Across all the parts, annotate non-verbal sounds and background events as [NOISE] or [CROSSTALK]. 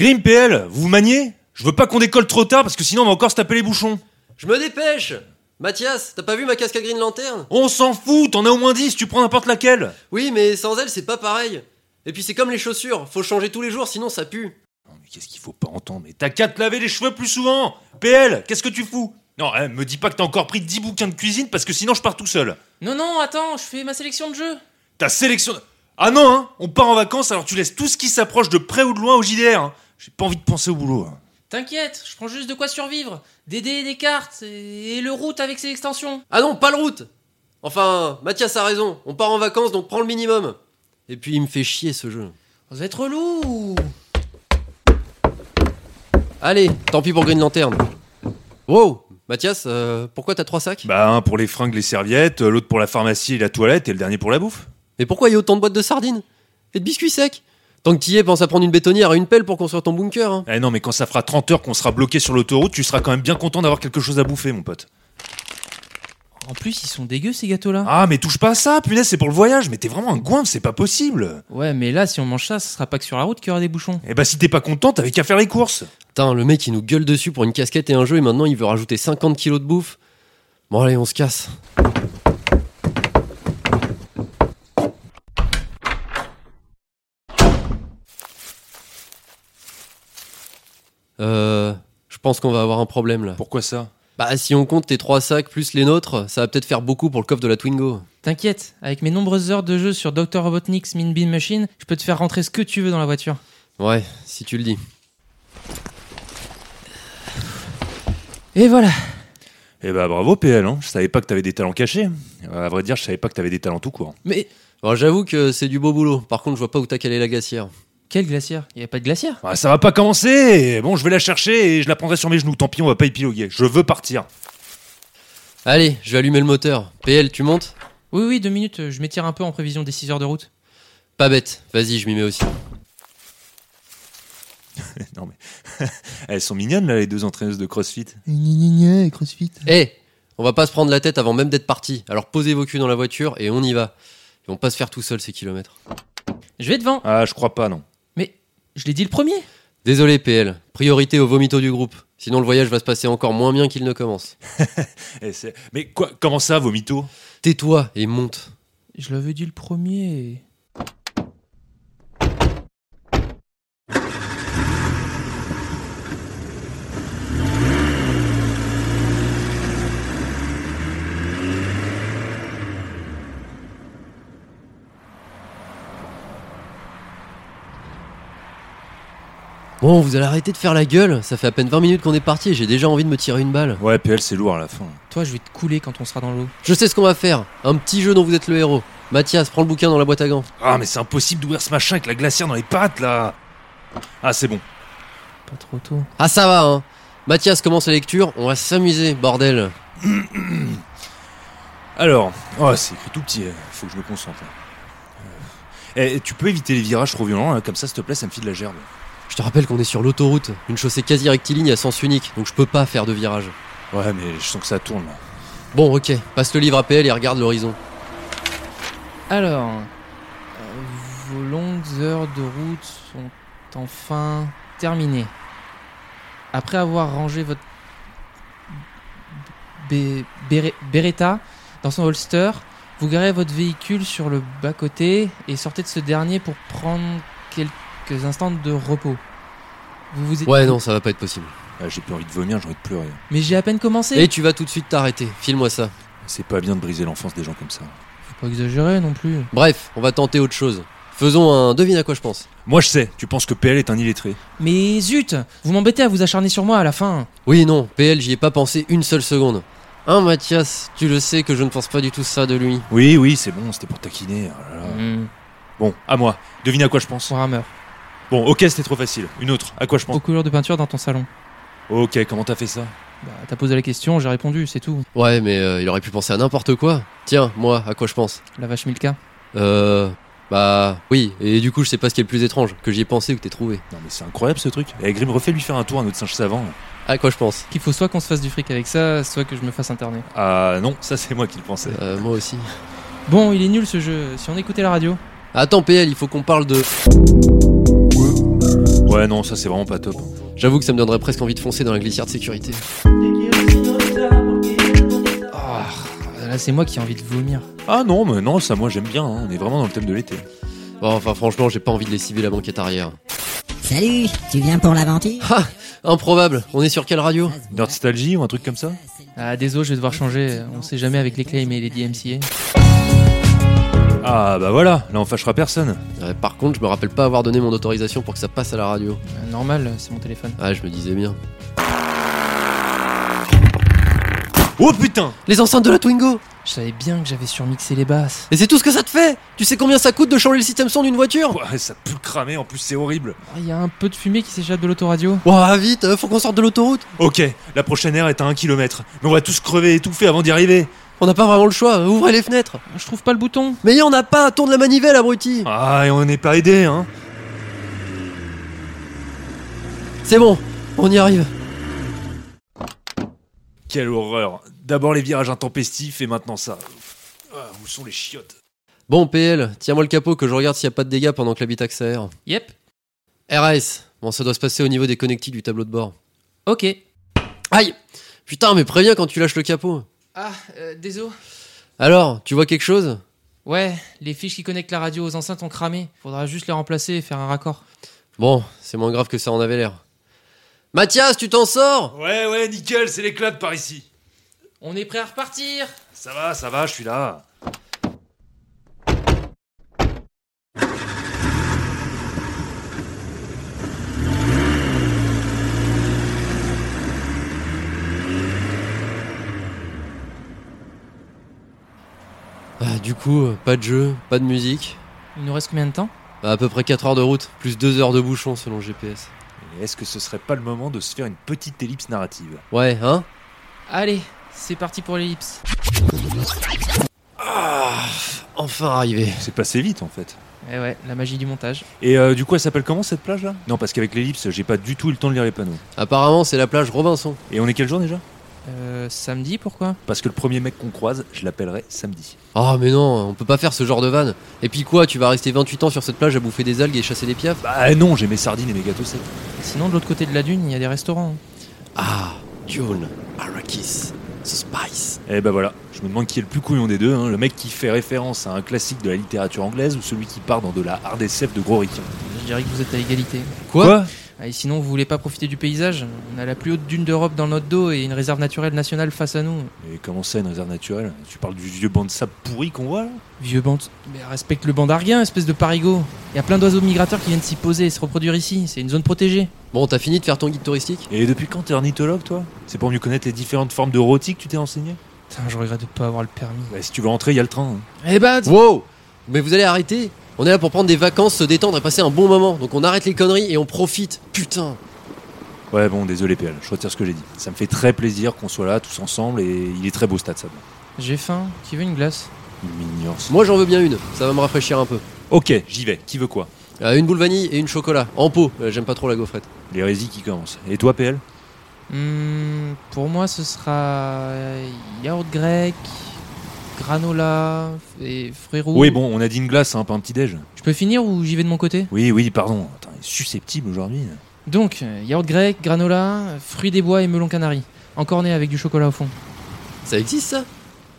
Grim PL, vous vous maniez? Je veux pas qu'on décolle trop tard parce que sinon on va encore se taper les bouchons. Je me dépêche Mathias, t'as pas vu ma casquette Green Lantern? On s'en fout, t'en as au moins 10, tu prends n'importe laquelle. Oui, mais sans elle, c'est pas pareil. Et puis c'est comme les chaussures, faut changer tous les jours, sinon ça pue. Non, mais qu'est-ce qu'il faut pas entendre Mais t'as qu'à te laver les cheveux plus souvent PL, qu'est-ce que tu fous? Non, hein, me dis pas que t'as encore pris 10 bouquins de cuisine parce que sinon je pars tout seul. Non, non, attends, je fais ma sélection de jeux. Ta sélection. Ah non, hein On part en vacances alors tu laisses tout ce qui s'approche de près ou de loin au JDR. hein. J'ai pas envie de penser au boulot. hein. T'inquiète, je prends juste de quoi survivre. Des dés et des cartes, et et le route avec ses extensions. Ah non, pas le route Enfin, Mathias a raison, on part en vacances donc prends le minimum. Et puis il me fait chier ce jeu. Vous êtes relou. Allez, tant pis pour Green Lantern. Wow Mathias, euh, pourquoi t'as trois sacs? Bah, un pour les fringues, les serviettes, l'autre pour la pharmacie et la toilette, et le dernier pour la bouffe. Mais pourquoi il y a autant de boîtes de sardines? Et de biscuits secs Tant que t'y es, pense à prendre une bétonnière et une pelle pour construire ton bunker. Hein. Eh non, mais quand ça fera 30 heures qu'on sera bloqué sur l'autoroute, tu seras quand même bien content d'avoir quelque chose à bouffer, mon pote. En plus, ils sont dégueux ces gâteaux-là. Ah, mais touche pas à ça, punaise, c'est pour le voyage. Mais t'es vraiment un goinfre, c'est pas possible. Ouais, mais là, si on mange ça, ce sera pas que sur la route qu'il y aura des bouchons. Eh bah, si t'es pas content, t'avais qu'à faire les courses. Putain, le mec il nous gueule dessus pour une casquette et un jeu et maintenant il veut rajouter 50 kilos de bouffe. Bon allez, on se casse. Euh, je pense qu'on va avoir un problème là. Pourquoi ça? Bah si on compte tes trois sacs plus les nôtres, ça va peut-être faire beaucoup pour le coffre de la Twingo. T'inquiète, avec mes nombreuses heures de jeu sur Dr. Robotnik's Min Bean Machine, je peux te faire rentrer ce que tu veux dans la voiture. Ouais, si tu le dis. Et voilà. Eh bah, bravo, PL, hein. Je savais pas que t'avais des talents cachés. À vrai dire, je savais pas que t'avais des talents tout court. Mais Bon, j'avoue que c'est du beau boulot. Par contre, je vois pas où t'as calé la glacière. Quelle glacière? Il y a pas de glacière? Ah, ça va pas commencer. Bon, je vais la chercher et je la prendrai sur mes genoux. Tant pis, on va pas épiloguer. Je veux partir. Allez, je vais allumer le moteur. PL, tu montes? Oui, oui, deux minutes, je m'étire un peu en prévision des 6 heures de route. Pas bête. Vas-y, je m'y mets aussi. [LAUGHS] non, mais. [LAUGHS] Elles sont mignonnes, là, les deux entraîneuses de CrossFit. crossfit. Eh On va pas se prendre la tête avant même d'être parti. Alors posez vos culs dans la voiture et on y va. Ils vont pas se faire tout seuls ces kilomètres. Je vais devant. Ah, je crois pas, non. Je l'ai dit le premier. Désolé PL, priorité au vomito du groupe. Sinon le voyage va se passer encore moins bien qu'il ne commence. [LAUGHS] Eh, mais quoi, comment ça, vos mythos Tais-toi et monte. Je l'avais dit le premier. Bon, vous allez arrêter de faire la gueule. Ça fait à peine 20 minutes qu'on est parti et j'ai déjà envie de me tirer une balle. Ouais, PL, c'est lourd à la fin. Toi, je vais te couler quand on sera dans l'eau. Je sais ce qu'on va faire. Un petit jeu dont vous êtes le héros. Mathias, prends le bouquin dans la boîte à gants. Ah, mais c'est impossible d'ouvrir ce machin avec la glacière dans les pattes, là. Ah, c'est bon. Pas trop tôt. Ah ça va hein. Mathias commence la lecture, on va s'amuser, bordel. [CLEARS THROAT] Alors, oh, c'est écrit tout petit, euh, faut que je me concentre. là. Euh, eh, tu peux éviter les virages trop violents, là, comme ça, s'il te plaît, ça me file de la gerbe. Je te rappelle qu'on est sur l'autoroute, une chaussée quasi rectiligne à sens unique, donc je peux pas faire de virage. Ouais, mais je sens que ça tourne, là. Bon ok, passe le livre à PL et regarde l'horizon. Alors, euh, vos longues heures de route sont enfin terminées. Après avoir rangé votre Bere- Beretta dans son holster, vous garez votre véhicule sur le bas-côté et sortez de ce dernier pour prendre quelques instants de repos. Vous vous êtes- Ouais non, ça va pas être possible. Ah, j'ai plus envie de vomir, j'ai envie de pleurer. Mais j'ai à peine commencé. Et tu vas tout de suite t'arrêter, file-moi ça. C'est pas bien de briser l'enfance des gens comme ça. Faut pas exagérer non plus. Bref, on va tenter autre chose. Faisons un devine à quoi je pense. Moi, je sais, tu penses que PL est un illettré. Mais zut Vous m'embêtez à vous acharner sur moi à la fin. Oui non, PL j'y ai pas pensé une seule seconde. Hein Mathias, tu le sais que je ne pense pas du tout ça de lui. Oui, oui, c'est bon, c'était pour taquiner. oh là là. Hmm, Bon, à moi. Devine à quoi je pense. Warhammer. Bon, ok, c'était trop facile. Une autre. À quoi je pense Aux couleurs de peinture dans ton salon. Ok, comment t'as fait ça Bah, t'as posé la question, j'ai répondu, c'est tout. Ouais mais euh, il aurait pu penser à n'importe quoi. Tiens, moi, à quoi je pense La vache Milka. Euh... Bah oui, et du coup je sais pas ce qui est le plus étrange, que j'y ai pensé ou que t'es trouvé. Non, mais c'est incroyable ce truc. Eh, Grim, refais lui faire un tour à notre singe savant. là. À quoi je pense Qu'il faut soit qu'on se fasse du fric avec ça, soit que je me fasse interner. Ah non, ça c'est moi qui le pensais. Euh, Moi aussi. Bon, il est nul ce jeu. Si on écoutait la radio. Attends PL, il faut qu'on parle de... Ouais, non, ça c'est vraiment pas top. J'avoue que ça me donnerait presque envie de foncer dans la glissière de sécurité. Ah, là, c'est moi qui ai envie de vomir. Ah non, mais non, ça moi j'aime bien, hein. on est vraiment dans le thème de l'été. Bon, enfin, franchement, j'ai pas envie de lessiver la banquette arrière. Salut, tu viens pour l'aventure Ah Improbable On est sur quelle radio? Nostalgie ou un truc comme ça? Ah, désolé, je vais devoir changer. On sait jamais avec les claims et les DMCA. Ah bah voilà, là on fâchera personne. Euh, Par contre, je me rappelle pas avoir donné mon autorisation pour que ça passe à la radio. Euh, normal, c'est mon téléphone. Ah, je me disais bien. Oh putain Les enceintes de la Twingo Je savais bien que j'avais surmixé les basses. Et c'est tout ce que ça te fait Tu sais combien ça coûte de changer le système son d'une voiture? Ouais, ça pue le cramer, en plus c'est horrible. Il y a un peu de fumée qui s'échappe de l'autoradio. Ouah, vite, euh, faut qu'on sorte de l'autoroute Ok, la prochaine aire est à 1 km. Mais on va tous crever et étouffer avant d'y arriver. On n'a pas vraiment le choix, ouvrez les fenêtres Je trouve pas le bouton. Mais y en a pas, tourne la manivelle, abruti Ah, et on n'est pas aidé, hein. C'est bon, on y arrive. Quelle horreur. D'abord les virages intempestifs et maintenant ça. Ah, où sont les chiottes Bon, PL, tiens-moi le capot que je regarde s'il y a pas de dégâts pendant que l'habitacle s'aère. Yep. RS, bon, ça doit se passer au niveau des connectiques du tableau de bord. Ok. Aïe Putain, mais préviens quand tu lâches le capot. Ah, euh, désolé. Alors, tu vois quelque chose? Ouais, les fiches qui connectent la radio aux enceintes ont cramé. Faudra juste les remplacer et faire un raccord. Bon, c'est moins grave que ça en avait l'air. Mathias, tu t'en sors? Ouais, ouais, nickel, c'est l'éclat par ici. On est prêt à repartir Ça va, ça va, je suis là. Du coup, pas de jeu, pas de musique. Il nous reste combien de temps Bah, à peu près 4 heures de route, plus 2 heures de bouchon selon le GPS. Et Est-ce que ce serait pas le moment de se faire une petite ellipse narrative? Ouais, hein? Allez, c'est parti pour l'ellipse. Enfin arrivé. C'est passé vite en fait. Eh ouais, la magie du montage. Et euh, du coup, elle s'appelle comment cette plage là Non, parce qu'avec l'ellipse, j'ai pas du tout eu le temps de lire les panneaux. Apparemment, c'est la plage Robinson. Et on est quel jour déjà? Euh, samedi, pourquoi? Parce que le premier mec qu'on croise, je l'appellerai samedi. Oh, mais non, on peut pas faire ce genre de vanne. Et puis quoi, tu vas rester 28 ans sur cette plage à bouffer des algues et chasser des piafs? Bah non, j'ai mes sardines et mes gâteaux secs. Sinon, de l'autre côté de la dune, il y a des restaurants. Ah, Dune, Arrakis, The Spice. Et bah voilà, je me demande qui est le plus couillon des deux, hein, le mec qui fait référence à un classique de la littérature anglaise ou celui qui part dans de la hard SF de gros ricains. Je dirais que vous êtes à égalité. Quoi, et sinon, vous voulez pas profiter du paysage On a la plus haute dune d'Europe dans notre dos et une réserve naturelle nationale face à nous. Et comment ça, une réserve naturelle? Tu parles du vieux banc de sable pourri qu'on voit là? Vieux banc. Mais respecte le banc d'Arguin, espèce de parigot. Il y a plein d'oiseaux migrateurs qui viennent s'y poser et se reproduire ici. C'est une zone protégée. Bon, t'as fini de faire ton guide touristique? Et depuis quand t'es ornithologue toi? C'est pour mieux connaître les différentes formes de rôti que tu t'es renseigné Putain, je regrette de pas avoir le permis. Bah si tu veux rentrer, il y a le train. hein. Eh bah, Wow Mais vous allez arrêter? On est là pour prendre des vacances, se détendre et passer un bon moment. Donc on arrête les conneries et on profite. Putain Ouais bon, désolé PL, je retire ce que j'ai dit. Ça me fait très plaisir qu'on soit là tous ensemble et il est très beau ce stade ça. j'ai faim. Qui veut une glace? Mignon. Moi j'en veux bien une, ça va me rafraîchir un peu. Ok, j'y vais, qui veut quoi? Euh, une boule vanille et une chocolat. En pot, Euh, j'aime pas trop la gaufrette. L'hérésie qui commence. Et toi PL Hmm, Pour moi, ce sera euh, yaourt grec, granola et fruits rouges. Oui bon, on a dit une glace, hein, pas un petit déj. Je peux finir ou j'y vais de mon côté? Oui, oui, pardon. Attends, il est susceptible aujourd'hui. Donc, yaourt grec, granola, fruits des bois et melon canari. Encorné avec du chocolat au fond. Ça existe ça?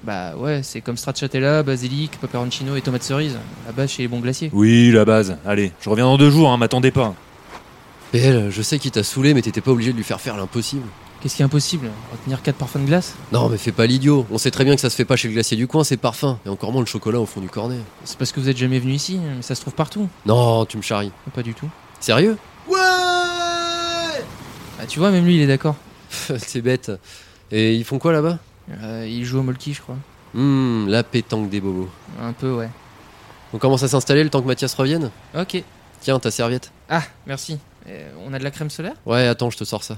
Bah ouais, c'est comme stracciatella, basilic, peperoncino et tomates cerises. Là-bas chez les bons glaciers. Oui, la base. Allez, je reviens dans deux jours, hein, m'attendez pas. PL, je sais qu'il t'a saoulé, mais t'étais pas obligé de lui faire faire l'impossible. Qu'est-ce qui est impossible Retenir 4 parfums de glace? Non, mais fais pas l'idiot. On sait très bien que ça se fait pas chez le glacier du coin, c'est parfum. Et encore moins le chocolat au fond du cornet. C'est parce que vous êtes jamais venu ici, mais ça se trouve partout. Non, tu me charries. Pas du tout. Sérieux? Ouais Ah, tu vois, même lui, il est d'accord. [LAUGHS] C'est bête. Et ils font quoi là-bas? Euh, il joue au molki, je crois. Hum, la pétanque des bobos. Un peu, ouais. On commence à s'installer le temps que Mathias revienne? Ok. Tiens, ta serviette. Ah, merci. Euh, on a de la crème solaire? Ouais, attends, je te sors ça.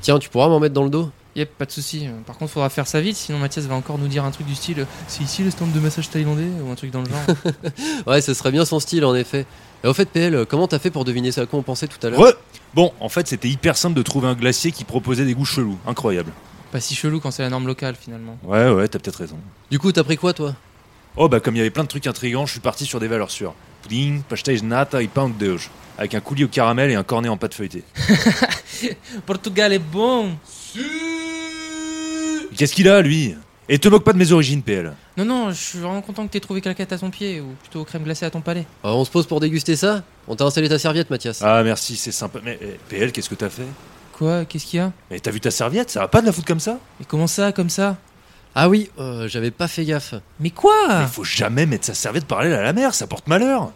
Tiens, tu pourras m'en mettre dans le dos Yep, pas de souci. Par contre, faudra faire ça vite, sinon Mathias va encore nous dire un truc du style C'est ici le stand de massage thaïlandais? ou un truc dans le genre. [LAUGHS] Ouais, ce serait bien son style en effet. Et au fait, PL, comment t'as fait pour deviner ça? À quoi on pensait tout à l'heure? Re Bon, en fait, c'était hyper simple de trouver un glacier qui proposait des goûts chelous. Incroyable. pas si chelou quand c'est la norme locale finalement. Ouais, ouais, t'as peut-être raison. Du coup, t'as pris quoi toi? Oh, bah, comme il y avait plein de trucs intrigants, je suis parti sur des valeurs sûres. Pudding, nata et pain de doge. Avec un coulis au caramel et un cornet en pâte feuilletée. [LAUGHS] Portugal est bon. Qu'est-ce qu'il a, lui? Et te moque pas de mes origines, PL. Non, non, je suis vraiment content que t'aies trouvé claquette à ton pied, ou plutôt crème glacée à ton palais. Euh, on se pose pour déguster ça? On t'a installé ta serviette, Mathias. Ah, merci, c'est sympa. Mais eh, PL, qu'est-ce que t'as fait? Quoi? Qu'est-ce qu'il y a? Mais t'as vu ta serviette? Ça va pas de la foutre comme ça? Mais comment ça, comme ça? Ah oui, euh, j'avais pas fait gaffe. Mais quoi Mais faut jamais mettre sa serviette parallèle à la mer, ça porte malheur.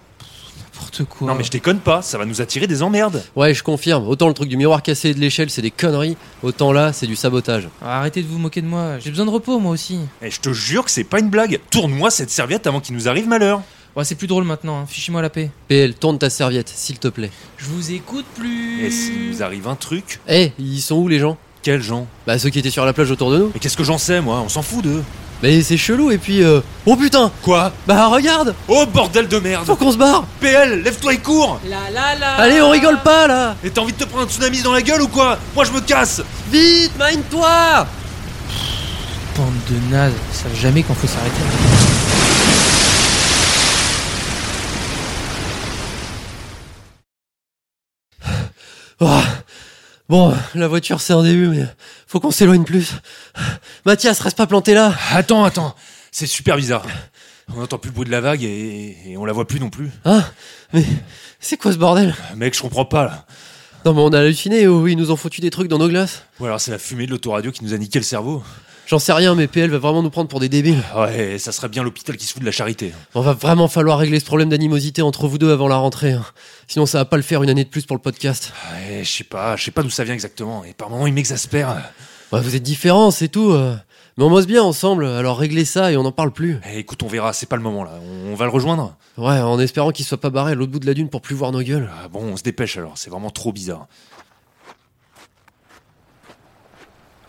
N'importe quoi. Non, mais je déconne pas, ça va nous attirer des emmerdes. Ouais, je confirme. Autant le truc du miroir cassé et de l'échelle, c'est des conneries. Autant là, c'est du sabotage. Ah, Arrêtez de vous moquer de moi, j'ai besoin de repos moi aussi. Et je te jure que c'est pas une blague. Tourne-moi cette serviette avant qu'il nous arrive malheur. Ouais, c'est plus drôle maintenant, hein. fichez-moi la paix. PL, tourne ta serviette, s'il te plaît. Je vous écoute plus. Et s'il nous arrive un truc, Eh, ils sont où les gens? Quels gens? Bah ceux qui étaient sur la plage autour de nous. Mais qu'est-ce que j'en sais, moi? On s'en fout d'eux. Mais c'est chelou et puis... euh, Oh putain! Quoi? Bah regarde! Oh bordel de merde! Faut qu'on se barre! PL, lève-toi et cours! La la la. Allez, on rigole pas là! Et t'as envie de te prendre un tsunami dans la gueule ou quoi? Moi je me casse! Vite, mine-toi Bande de nazes, ils savent jamais quand faut s'arrêter. Oh. Bon, la voiture c'est un début, mais faut qu'on s'éloigne plus. Mathias, reste pas planté là Attends, attends, c'est super bizarre. On n'entend plus le bruit de la vague et, et on la voit plus non plus. Hein? Mais c'est quoi ce bordel? Mec, je comprends pas là. Non mais on a halluciné ou ils nous ont foutu des trucs dans nos glaces Ou alors c'est la fumée de l'autoradio qui nous a niqué le cerveau. J'en sais rien, mais PL va vraiment nous prendre pour des débiles. Ouais, ça serait bien l'hôpital qui se fout de la charité. On va vraiment falloir régler ce problème d'animosité entre vous deux avant la rentrée. hein. Sinon ça va pas le faire une année de plus pour le podcast. Ouais, je sais pas, je sais pas d'où ça vient exactement. Et par moments, il m'exaspère. Ouais, vous êtes différents, c'est tout. euh. Mais on bosse bien ensemble, alors réglez ça et on n'en parle plus. Eh, écoute, on verra, c'est pas le moment là. On, on va le rejoindre. Ouais, en espérant qu'il soit pas barré à l'autre bout de la dune pour plus voir nos gueules. Ah, bon, on se dépêche alors, c'est vraiment trop bizarre.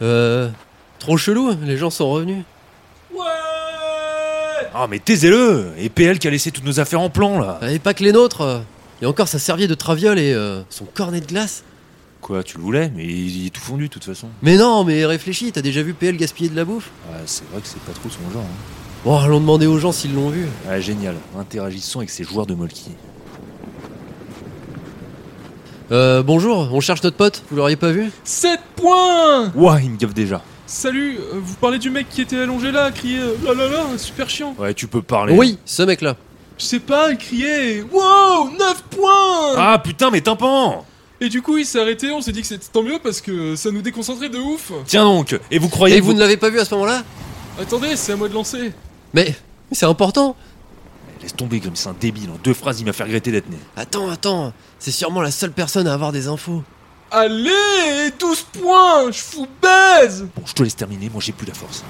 Euh... Trop chelou, les gens sont revenus. Ah, mais taisez-le Et PL qui a laissé toutes nos affaires en plan là. Et pas que les nôtres. euh. Et encore sa serviette de traviole et euh, son cornet de glace. Quoi, tu le voulais? Mais il est tout fondu de toute façon. Mais non, mais réfléchis, t'as déjà vu PL gaspiller de la bouffe? Ouais, c'est vrai que c'est pas trop son genre. hein. Bon, allons demander aux gens s'ils l'ont vu. Ah, génial, interagissons avec ces joueurs de Molki. Euh, bonjour, on cherche notre pote, vous l'auriez pas vu? 7 points Ouah, il me gaffe déjà. Salut, euh, vous parlez du mec qui était allongé là, crier euh, là là là, super chiant. Ouais, tu peux parler. Oui, ce mec-là. Je sais pas, il criait Wow 9 points Ah putain, mais tympan Et du coup, il s'est arrêté, on s'est dit que c'était tant mieux parce que ça nous déconcentrait de ouf. Tiens donc, et vous croyez Et que vous ne l'avez pas vu à ce moment-là? Attendez, c'est à moi de lancer. Mais, mais c'est important. Laisse tomber comme c'est un débile. En deux phrases, il m'a fait regretter d'être né. Attends, attends, c'est sûrement la seule personne à avoir des infos. Allez 12 points Je vous baise Bon, je te laisse terminer, moi j'ai plus la force.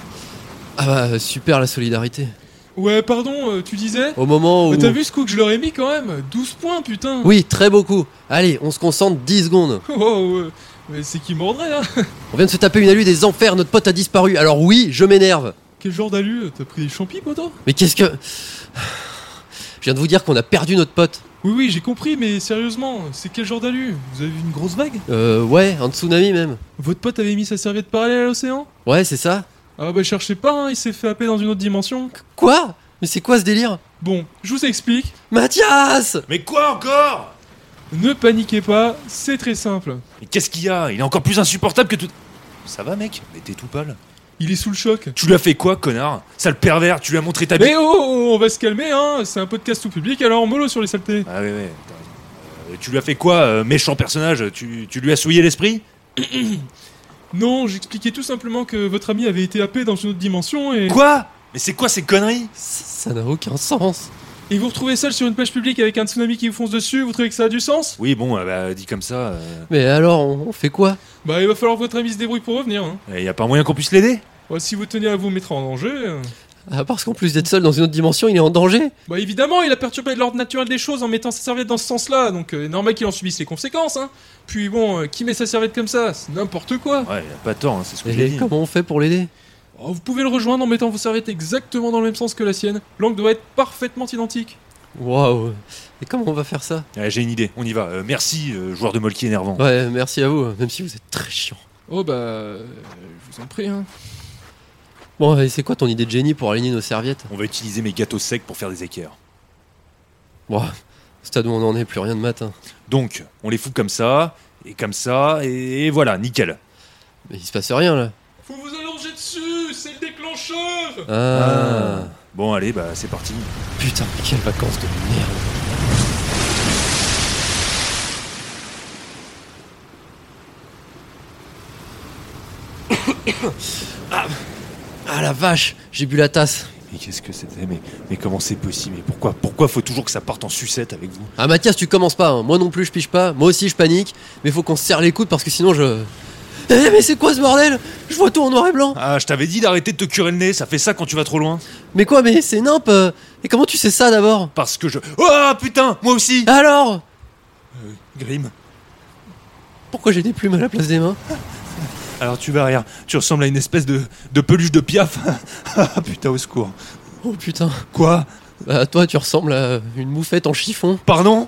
Ah bah, super la solidarité. Ouais, pardon, euh, tu disais Au moment où... Mais T'as vu ce coup que je leur ai mis quand même 12 points, putain Oui, très beaucoup. Allez, on se concentre 10 secondes. [LAUGHS] Oh, ouais. Mais c'est qui mordrait, hein [LAUGHS] On vient de se taper une alu des enfers, notre pote a disparu. Alors oui, je m'énerve. Quel genre d'alu T'as pris des champis, poteau? Mais qu'est-ce que... Je viens de vous dire qu'on a perdu notre pote. Oui, oui, j'ai compris, mais sérieusement, c'est quel genre d'alu? Vous avez vu une grosse vague? Euh, ouais, un tsunami même. Votre pote avait mis sa serviette parallèle à l'océan? Ouais, c'est ça. Ah bah cherchez pas, hein, il s'est fait happer dans une autre dimension. Quoi? Mais c'est quoi ce délire? Bon, je vous explique. Mathias Mais quoi encore? Ne paniquez pas, c'est très simple. Mais qu'est-ce qu'il y a? Il est encore plus insupportable que tout. Ça va, mec? Mais t'es tout pâle. Il est sous le choc. Tu lui as fait quoi, connard? Sale pervers, tu lui as montré ta bite. Mais oh, oh, on va se calmer, hein, c'est un podcast tout public, alors mollo sur les saletés. Ah ouais, ouais. Euh, tu lui as fait quoi, euh, méchant personnage? Tu, tu lui as souillé l'esprit? [CLEARS THROAT] Non, j'expliquais tout simplement que votre ami avait été happé dans une autre dimension et... Quoi? Mais c'est quoi ces conneries? Ça ça n'a aucun sens. Et vous retrouvez seul sur une plage publique avec un tsunami qui vous fonce dessus, vous trouvez que ça a du sens? Oui, bon, euh, bah, dit comme ça, euh, Mais alors, on on fait quoi? Bah il va falloir que votre ami se débrouille pour revenir. Hein. y a pas moyen qu'on puisse l'aider? Ouais, si vous tenez à vous mettre en danger... euh, Ah, parce qu'en plus d'être seul dans une autre dimension, il est en danger Bah évidemment, il a perturbé l'ordre naturel des choses en mettant sa serviette dans ce sens-là, donc euh, normal qu'il en subisse les conséquences, hein. Puis bon, euh, qui met sa serviette comme ça? C'est n'importe quoi. Ouais, y a pas tort, hein, c'est ce que j'ai Et dit. comment on fait pour l'aider? Oh, vous pouvez le rejoindre en mettant vos serviettes exactement dans le même sens que la sienne. L'angle doit être parfaitement identique. Waouh Et comment on va faire ça? Ouais, j'ai une idée, on y va. Euh, merci, euh, joueur de Molki énervant. Ouais, merci à vous, même si vous êtes très chiant. Oh bah, euh, je vous en prie, hein. Bon, et c'est quoi ton idée de génie pour aligner nos serviettes On va utiliser mes gâteaux secs pour faire des équerres. Bon, stade où on en est, plus rien de matin. Donc, on les fout comme ça, et comme ça, et voilà, nickel. Mais il se passe rien là. Faut vous allonger dessus, c'est le déclencheur Ah, Bon, allez, bah c'est parti. putain, quelles vacances de merde. [COUGHS] ah, ah, la vache, j'ai bu la tasse. Mais qu'est-ce que c'était mais, mais comment c'est possible Mais pourquoi Pourquoi faut toujours que ça parte en sucette avec vous? Ah Mathias, tu commences pas, hein. moi non plus je piche pas, moi aussi je panique, mais faut qu'on se serre les coudes parce que sinon je... Eh mais c'est quoi ce bordel? Je vois tout en noir et blanc. Ah, je t'avais dit d'arrêter de te curer le nez, ça fait ça quand tu vas trop loin. Mais quoi, mais c'est nimp euh. Et comment tu sais ça d'abord? Parce que je... Oh putain, moi aussi Alors? Grim, Pourquoi j'ai des plumes à la place des mains? Alors tu vas rire, tu ressembles à une espèce de, de peluche de piaf. [LAUGHS] Ah putain, au secours. Oh putain. Quoi? Bah toi tu ressembles à une moufette en chiffon. Pardon?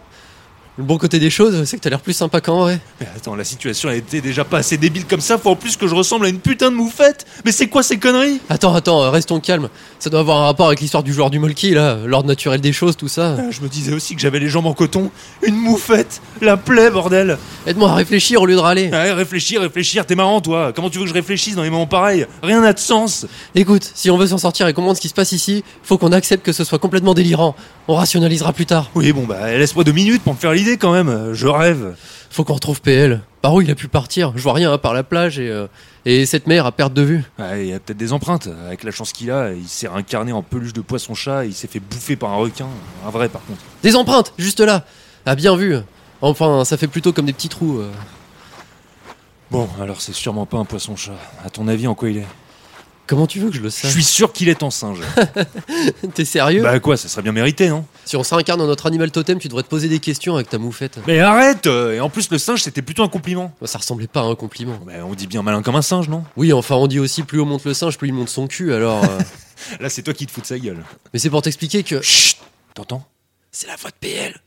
Le bon côté des choses, c'est que t'as l'air plus sympa qu'en vrai. Mais attends, la situation elle était déjà pas assez débile comme ça, faut en plus que je ressemble à une putain de moufette Mais c'est quoi ces conneries? Attends, attends, euh, restons calmes. Ça doit avoir un rapport avec l'histoire du joueur du Molki, là, l'ordre naturel des choses, tout ça. Ah, Je me disais aussi que j'avais les jambes en coton. Une moufette La plaie, bordel Aide-moi à réfléchir au lieu de râler. Ouais, réfléchir, réfléchir, t'es marrant toi Comment tu veux que je réfléchisse dans les moments pareils? Rien n'a de sens Écoute, si on veut s'en sortir et comprendre ce qui se passe ici, faut qu'on accepte que ce soit complètement délirant. On rationalisera plus tard. Oui, bon bah, laisse-moi deux minutes pour me faire l'idée quand même, je rêve. Faut qu'on retrouve PL. Par où il a pu partir? Je vois rien à part la plage et, euh, et cette mer à perte de vue. Il y a peut-être des empreintes. Avec la chance qu'il a, il s'est réincarné en peluche de poisson-chat et il s'est fait bouffer par un requin. Un vrai par contre. Des empreintes, juste là. Ah bien vu. Enfin, ça fait plutôt comme des petits trous. euh. Bon, alors c'est sûrement pas un poisson-chat. À ton avis, en quoi il est? Comment tu veux que je le Je sache suis sûr qu'il est en singe. [LAUGHS] T'es sérieux bah quoi, ça serait bien mérité, non Si on s'incarne dans notre animal totem, tu devrais te poser des questions avec ta moufette. Mais arrête euh, Et en plus, le singe, c'était plutôt un compliment. Bah, Ça ressemblait pas à un compliment. Bah, on dit bien malin comme un singe, non? Oui, enfin, on dit aussi plus haut monte le singe, plus il monte son cul, alors. euh, [LAUGHS] Là, c'est toi qui te fous de sa gueule. Mais c'est pour t'expliquer que. Chut T'entends? C'est la voix de PL.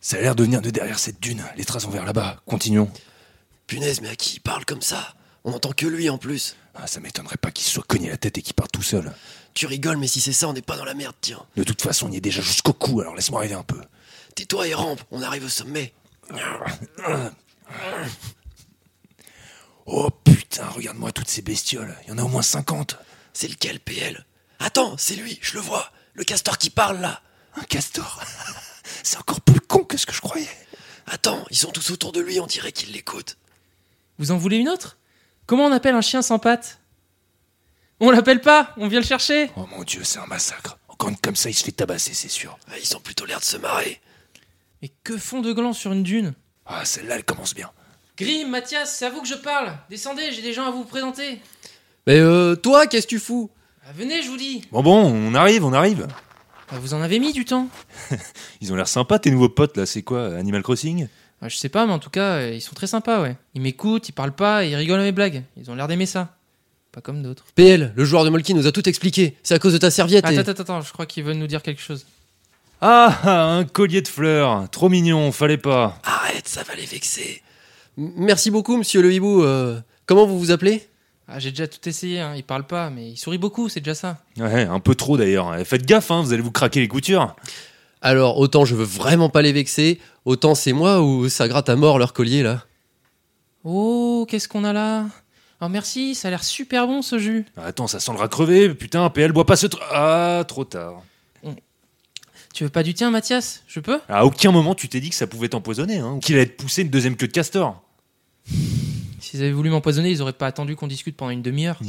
Ça a l'air de venir de derrière cette dune. Les traces vont vers là-bas. Continuons. Punaise, mais à qui il parle comme ça? On entend que lui en plus. Ah, ça m'étonnerait pas qu'il se soit cogné la tête et qu'il parte tout seul. Tu rigoles, mais si c'est ça, on n'est pas dans la merde, tiens. De toute façon, on y est déjà jusqu'au cou, alors laisse-moi rêver un peu. Tais-toi et rampe, on arrive au sommet. Oh putain, regarde-moi toutes ces bestioles. Il y en a au moins 50. C'est lequel, PL Attends, c'est lui, je le vois. Le castor qui parle là. Un castor? [LAUGHS] C'est encore plus con que ce que je croyais. Attends, ils sont tous autour de lui, on dirait qu'ils l'écoutent. Vous en voulez une autre? Comment on appelle un chien sans pattes? On l'appelle pas, on vient le chercher. Oh mon dieu, c'est un massacre. Encore une comme ça, il se fait tabasser, c'est sûr. Ah, Ils ont plutôt l'air de se marrer. Mais que font de glands sur une dune? Ah, celle-là, elle commence bien. Grim, Mathias, c'est à vous que je parle. Descendez, j'ai des gens à vous présenter. Mais euh, toi, qu'est-ce que tu fous? Ah, venez, je vous dis. Bon, bon, on arrive, on arrive. Ah, vous en avez mis du temps [LAUGHS] Ils ont l'air sympas, tes nouveaux potes, là. C'est quoi? Animal Crossing? Je sais pas, mais en tout cas, euh, ils sont très sympas, ouais. Ils m'écoutent, ils parlent pas ils rigolent à mes blagues. Ils ont l'air d'aimer ça. Pas comme d'autres. PL, le joueur de Molki nous a tout expliqué. C'est à cause de ta serviette et... Attends, attends, attends, je crois qu'ils veulent nous dire quelque chose. Ah, ah, un collier de fleurs. Trop mignon, fallait pas. Arrête, ça va les vexer. M- Merci beaucoup, monsieur le hibou. Euh, comment vous vous appelez? Ah, j'ai déjà tout essayé, hein. ils parlent pas, mais ils sourient beaucoup, c'est déjà ça. Ouais, un peu trop d'ailleurs. Faites gaffe, hein, vous allez vous craquer les coutures. Alors, autant je veux vraiment pas les vexer, autant c'est moi ou ça gratte à mort leur collier là. Oh, qu'est-ce qu'on a là? Oh, merci, ça a l'air super bon ce jus. Attends, ça sent le crevé. Putain, PL boit pas ce tr... Ah, trop tard. Tu veux pas du tien, Mathias? Je peux? À aucun moment tu t'es dit que ça pouvait t'empoisonner, hein, ou qu'il allait te pousser une deuxième queue de castor. S'ils avaient voulu m'empoisonner, ils auraient pas attendu qu'on discute pendant une demi-heure.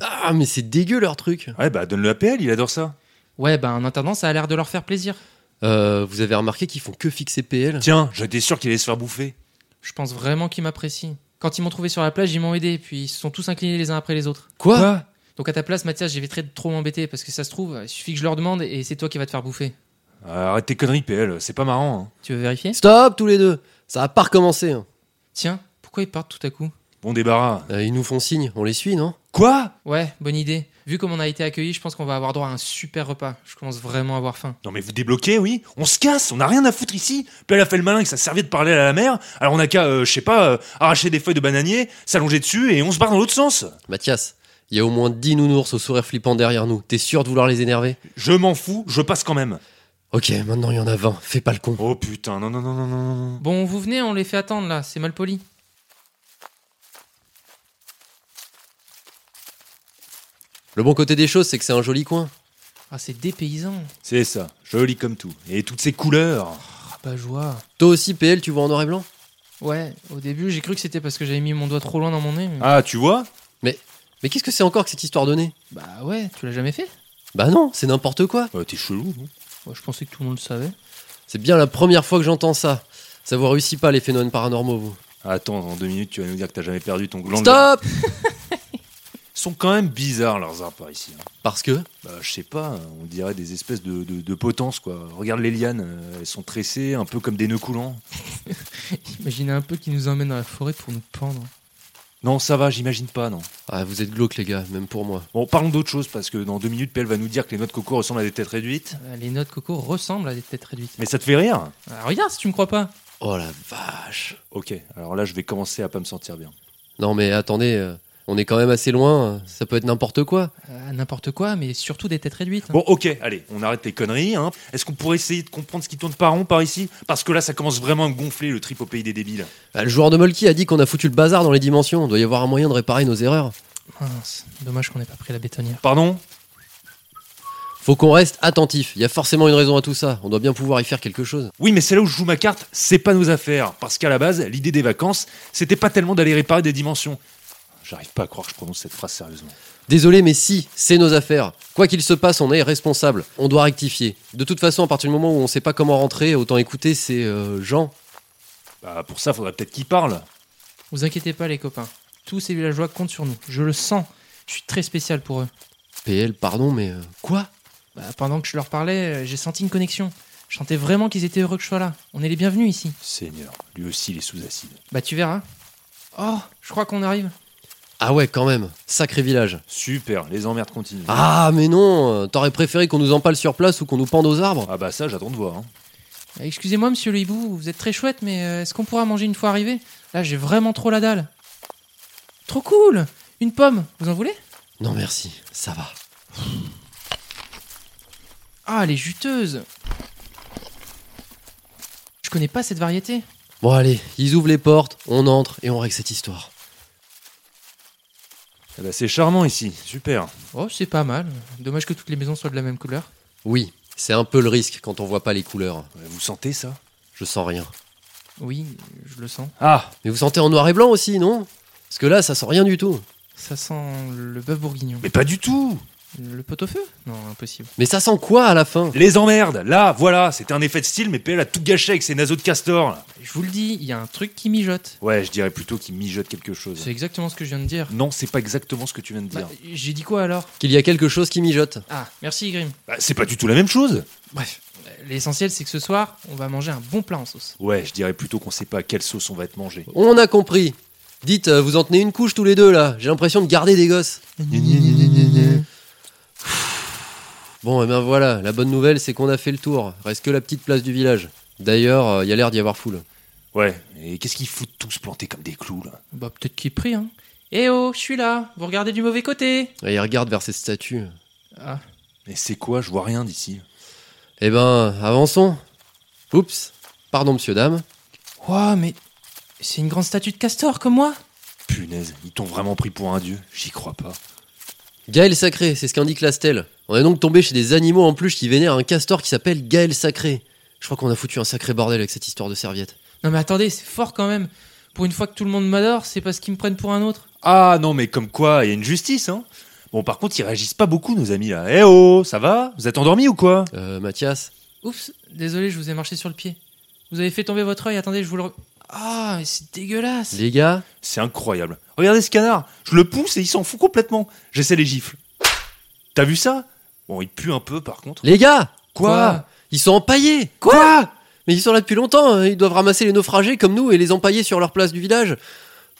Ah, mais c'est dégueu leur truc. Ouais, bah donne-le à PL, il adore ça. Ouais, bah en attendant, ça a l'air de leur faire plaisir. Euh, vous avez remarqué qu'ils font que fixer PL Tiens, j'étais sûr qu'il allait se faire bouffer. Je pense vraiment qu'ils m'apprécient. Quand ils m'ont trouvé sur la plage, ils m'ont aidé, puis ils se sont tous inclinés les uns après les autres. Quoi, Donc à ta place, Mathias, j'éviterais de trop m'embêter, parce que ça se trouve, il suffit que je leur demande et c'est toi qui vas te faire bouffer. Euh, Arrête tes conneries, PL, c'est pas marrant. hein. Tu veux vérifier? Stop tous les deux Ça va pas recommencer. hein. Tiens, pourquoi ils partent tout à coup? Bon débarras. Euh, ils nous font signe, on les suit, non? Quoi? Ouais, bonne idée. Vu comme on a été accueillis, je pense qu'on va avoir droit à un super repas. Je commence vraiment à avoir faim. Non mais vous débloquez, oui On se casse, on a rien à foutre ici. PL a fait le malin que ça servait de parler à la mer. Alors on a qu'à, euh, je sais pas, euh, arracher des feuilles de bananier, s'allonger dessus et on se barre dans l'autre sens. Mathias, Il y a au moins 10 nounours au sourire flippant derrière nous. T'es sûr de vouloir les énerver? Je m'en fous, je passe quand même. Ok, maintenant il y en a 20. Fais pas le con. Oh putain, non, non, non, non, non, non. Bon, vous venez, on les fait attendre là, c'est mal poli. Le bon côté des choses, c'est que c'est un joli coin. Ah, c'est dépaysant. C'est ça, joli comme tout. Et toutes ces couleurs. Ah, bah, joie. Toi aussi, PL, tu vois en noir et blanc? Ouais, au début, j'ai cru que c'était parce que j'avais mis mon doigt trop loin dans mon nez. mais- Ah, tu vois? Mais qu'est-ce que c'est encore que cette histoire de nez Bah ouais, tu l'as jamais fait? Bah non, c'est n'importe quoi. Euh, T'es chelou, non? Ouais, Je pensais que tout le monde le savait. C'est bien la première fois que j'entends ça. Ça vous réussit pas les phénomènes paranormaux, vous. Attends, dans deux minutes, tu vas nous dire que t'as jamais perdu ton gland. de- Stop [LAUGHS] sont quand même bizarres, leurs arbres par ici. hein. Parce que Bah, je sais pas, on dirait des espèces de, de, de potences, quoi. Regarde les lianes, euh, elles sont tressées, un peu comme des nœuds coulants. [LAUGHS] Imaginez un peu qu'ils nous emmènent dans la forêt pour nous pendre. Non, ça va, j'imagine pas, non. Ah, vous êtes glauque, les gars, même pour moi. Bon, parlons d'autre chose, parce que dans deux minutes, PL va nous dire que les noix de coco ressemblent à des têtes réduites. Euh, Les noix de coco ressemblent à des têtes réduites. Mais ça te fait rire Ah, regarde si tu me crois pas. Oh la vache. Ok, alors là, je vais commencer à pas me sentir bien. Non mais attendez, euh, on est quand même assez loin. Ça peut être n'importe quoi. Euh, N'importe quoi, mais surtout des têtes réduites. hein. Bon, ok, allez, on arrête les conneries. Hein. Est-ce qu'on pourrait essayer de comprendre ce qui tourne par rond par ici? Parce que là, ça commence vraiment à me gonfler le trip au pays des débiles. Bah, le joueur de Molky a dit qu'on a foutu le bazar dans les dimensions. Doit y avoir un moyen de réparer nos erreurs. Mince, dommage qu'on n'ait pas pris la bétonnière. Pardon? Faut qu'on reste attentif. Il y a forcément une raison à tout ça. On doit bien pouvoir y faire quelque chose. Oui, mais c'est là où je joue ma carte, c'est pas nos affaires. Parce qu'à la base, l'idée des vacances, c'était pas tellement d'aller réparer des dimensions. J'arrive pas à croire que je prononce cette phrase sérieusement. Désolé, mais si, c'est nos affaires. Quoi qu'il se passe, on est responsable. On doit rectifier. De toute façon, à partir du moment où on sait pas comment rentrer, autant écouter ces euh, gens. Bah, pour ça, faudrait peut-être qu'ils parlent. Vous inquiétez pas, les copains. Tous ces villageois comptent sur nous. Je le sens. Je suis très spécial pour eux. PL, pardon, mais euh, quoi? Bah, pendant que je leur parlais, euh, j'ai senti une connexion. Je sentais vraiment qu'ils étaient heureux que je sois là. On est les bienvenus ici. Seigneur, lui aussi, il est sous acide. Bah, tu verras. Oh, je crois qu'on arrive. Ah ouais, quand même. Sacré village. Super, les emmerdes continuent. Ah, mais non euh, T'aurais préféré qu'on nous empale sur place ou qu'on nous pende aux arbres Ah bah ça, j'attends de voir. hein. Euh, Excusez-moi, monsieur le hibou, vous êtes très chouette, mais euh, est-ce qu'on pourra manger une fois arrivé Là, j'ai vraiment trop la dalle. Trop cool Une pomme, vous en voulez? Non, merci. Ça va. Ah, elle est juteuse Je connais pas cette variété. Bon, allez, ils ouvrent les portes, on entre et on règle cette histoire. Ah bah, c'est charmant ici, super. Oh, c'est pas mal. Dommage que toutes les maisons soient de la même couleur. Oui, c'est un peu le risque quand on voit pas les couleurs. Vous sentez ça? Je sens rien. Oui, je le sens. Ah, Mais vous sentez en noir et blanc aussi, non? Parce que là, ça sent rien du tout. Ça sent le bœuf bourguignon. mais pas du tout Le pot-au-feu? Non, impossible. Mais ça sent quoi à la fin? Les emmerdes Là, voilà, c'était un effet de style, mais PL a tout gâché avec ses naseaux de castor. là. Je vous le dis, il y a un truc qui mijote. Ouais, je dirais plutôt qu'il mijote quelque chose. C'est exactement ce que je viens de dire. Non, c'est pas exactement ce que tu viens de dire. Bah, J'ai dit quoi alors? Qu'il y a quelque chose qui mijote. Ah, merci Grim. Bah, c'est pas du tout la même chose. Bref, l'essentiel c'est que ce soir, on va manger un bon plat en sauce. Ouais, je dirais plutôt qu'on sait pas à quelle sauce on va être mangé. On a compris. Dites, euh, vous en tenez une couche tous les deux là. J'ai l'impression de garder des gosses. Bon, et ben voilà, la bonne nouvelle c'est qu'on a fait le tour. Reste que la petite place du village. D'ailleurs, il y a l'air d'y avoir foule. Ouais, et qu'est-ce qu'ils foutent tous plantés comme des clous, là Bah peut-être qu'il est pris, hein. Eh oh, je suis là, vous regardez du mauvais côté. Et ils regardent vers cette statue. Ah, Mais c'est quoi Je vois rien d'ici. Eh ben, avançons. Oups. Pardon, monsieur, dame. Ouah, mais c'est une grande statue de castor comme moi Punaise, ils t'ont vraiment pris pour un dieu J'y crois pas. Gaël Sacré, c'est ce qu'indique la stèle. On est donc tombé chez des animaux en plus qui vénèrent un castor qui s'appelle Gaël Sacré. Je crois qu'on a foutu un sacré bordel avec cette histoire de serviette. Non mais attendez, c'est fort quand même. Pour une fois que tout le monde m'adore, c'est parce qu'ils me prennent pour un autre. Ah non, mais comme quoi, il y a une justice, hein Bon, par contre, ils réagissent pas beaucoup, nos amis, là. Eh oh, ça va? Vous êtes endormis ou quoi? Euh, Mathias Oups, désolé, je vous ai marché sur le pied. Vous avez fait tomber votre œil, attendez, je vous le... re- Ah, mais c'est dégueulasse Les gars C'est incroyable. Regardez ce canard Je le pousse et il s'en fout complètement. J'essaie les gifles. T'as vu ça? Bon, il pue un peu, par contre. Les gars Quoi? Ils sont empaillés Quoi? Mais ils sont là depuis longtemps, hein. ils doivent ramasser les naufragés comme nous et les empailler sur leur place du village.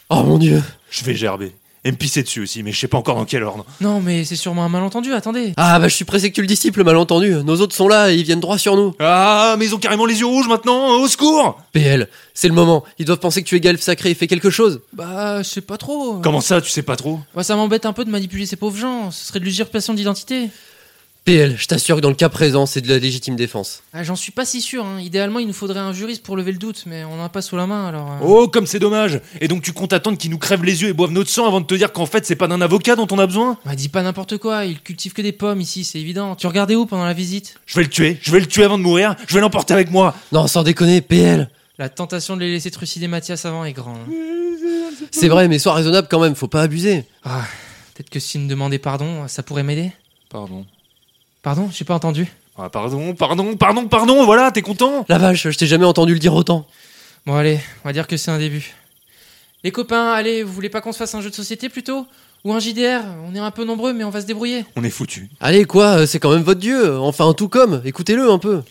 Oh mon dieu Je vais gerber. Et me pisser dessus aussi, mais je sais pas encore dans quel ordre. Non, mais c'est sûrement un malentendu, attendez. Ah bah je suis pressé que tu le disciples, malentendu. Nos autres sont là et ils viennent droit sur nous. Ah, mais ils ont carrément les yeux rouges maintenant, au secours PL, c'est le moment. Ils doivent penser que tu es Galf sacré. Fais quelque chose. Bah, je sais pas trop. Comment ça, tu sais pas trop? Bah, ça m'embête un peu de manipuler ces pauvres gens. Ce serait de l'usurpation d'identité. PL, je t'assure que dans le cas présent, c'est de la légitime défense. Ah, J'en suis pas si sûr. hein. Idéalement, il nous faudrait un juriste pour lever le doute, mais on n'en a pas sous la main alors. euh. Oh, comme c'est dommage Et donc tu comptes attendre qu'ils nous crèvent les yeux et boivent notre sang avant de te dire qu'en fait c'est pas d'un avocat dont on a besoin? Bah, dis pas n'importe quoi. Il cultive que des pommes ici, c'est évident. Tu regardais où pendant la visite? Je vais le tuer, je vais le tuer avant de mourir, je vais l'emporter avec moi Non, sans déconner, PL. La tentation de les laisser trucider Mathias avant est grande. C'est vrai, mais sois raisonnable quand même. Faut pas abuser. Ah, peut-être que s'il me demandait pardon, ça pourrait m'aider? Pardon. Pardon, j'ai pas entendu. Ah, pardon, pardon, pardon, pardon, voilà, t'es content? La vache, je t'ai jamais entendu le dire autant. Bon, allez, on va dire que c'est un début. Les copains, allez, vous voulez pas qu'on se fasse un jeu de société plutôt? Ou un JDR On est un peu nombreux, mais on va se débrouiller. On est foutu. Allez, quoi, euh, c'est quand même votre dieu. Enfin, un tout comme. Écoutez-le un peu.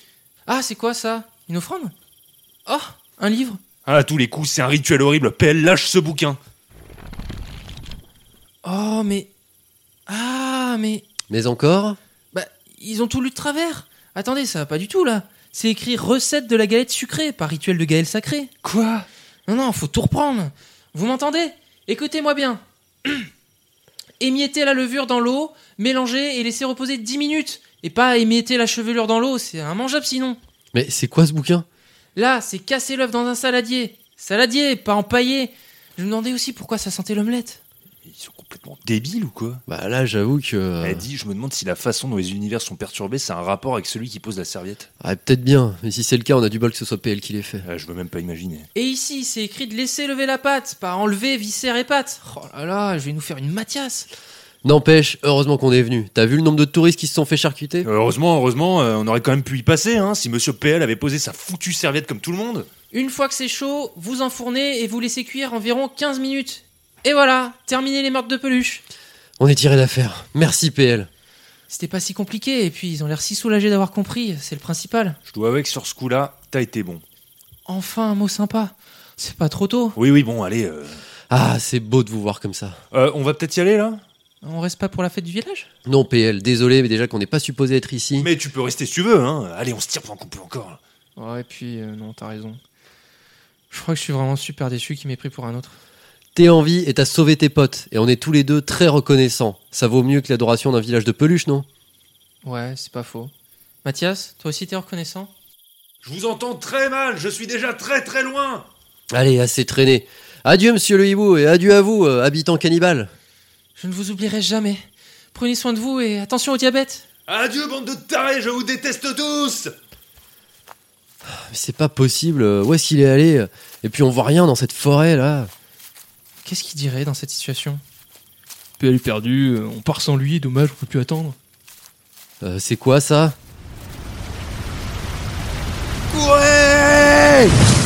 Ah, c'est quoi ça? Une offrande? Oh, un livre? Ah, à tous les coups, c'est un rituel horrible. PL, lâche ce bouquin. Oh, mais. Ah, mais. Mais encore? Ils ont tout lu de travers. Attendez, ça va pas du tout là. C'est écrit recette de la galette sucrée, par rituel de Gaël sacré. Quoi? Non, non, faut tout reprendre. Vous m'entendez? Écoutez-moi bien. [CLEARS THROAT] Émiettez la levure dans l'eau, mélangez et laissez reposer 10 minutes. Et pas émietter la chevelure dans l'eau, c'est immangeable sinon. Mais c'est quoi ce bouquin? Là, c'est casser l'œuf dans un saladier. Saladier, pas empaillé. Je me demandais aussi pourquoi ça sentait l'omelette. Ils sont complètement débiles ou quoi Bah là, j'avoue que. Elle dit, je me demande si la façon dont les univers sont perturbés, c'est un rapport avec celui qui pose la serviette. Ah, peut-être bien. Mais si c'est le cas, on a du bol que ce soit PL qui l'ait fait. Ah, je veux même pas imaginer. Et ici, c'est écrit de laisser lever la pâte, pas enlever viscère et pâte. Oh là là, je vais nous faire une Mathias. N'empêche, heureusement qu'on est venu. T'as vu le nombre de touristes qui se sont fait charcuter? Heureusement, heureusement, euh, on aurait quand même pu y passer, hein, si Monsieur PL avait posé sa foutue serviette comme tout le monde. Une fois que c'est chaud, vous enfournez et vous laissez cuire environ 15 minutes. Et voilà, terminez les meurtres de peluche. On est tiré d'affaire. Merci PL. C'était pas si compliqué, et puis ils ont l'air si soulagés d'avoir compris, c'est le principal. Je dois avouer que sur ce coup-là, t'as été bon. Enfin, un mot sympa. C'est pas trop tôt. Oui, oui, bon, allez. euh, Ah, c'est beau de vous voir comme ça. euh, on va peut-être y aller là? On reste pas pour la fête du village? Non PL, désolé, mais déjà qu'on n'est pas supposé être ici. Mais tu peux rester si tu veux, hein. Allez, on se tire pendant qu'on peut encore. Ouais, et puis, euh, non, t'as raison. Je crois que je suis vraiment super déçu qu'il m'ait pris pour un autre. T'es en vie et t'as sauvé tes potes. Et on est tous les deux très reconnaissants. Ça vaut mieux que l'adoration d'un village de peluche, non? Ouais, c'est pas faux. Mathias, toi aussi t'es reconnaissant? Je vous entends très mal, je suis déjà très très loin. Allez, assez traîné. Adieu, monsieur le hibou, et adieu à vous, euh, habitants cannibales. Je ne vous oublierai jamais. Prenez soin de vous et attention au diabète. Adieu, bande de tarés, je vous déteste tous. Mais c'est pas possible. Où est-ce qu'il est allé? Et puis on voit rien dans cette forêt là. Qu'est-ce qu'il dirait dans cette situation? PL est perdu, euh, on part sans lui, dommage, on peut plus attendre. Euh, c'est quoi ça? Ouais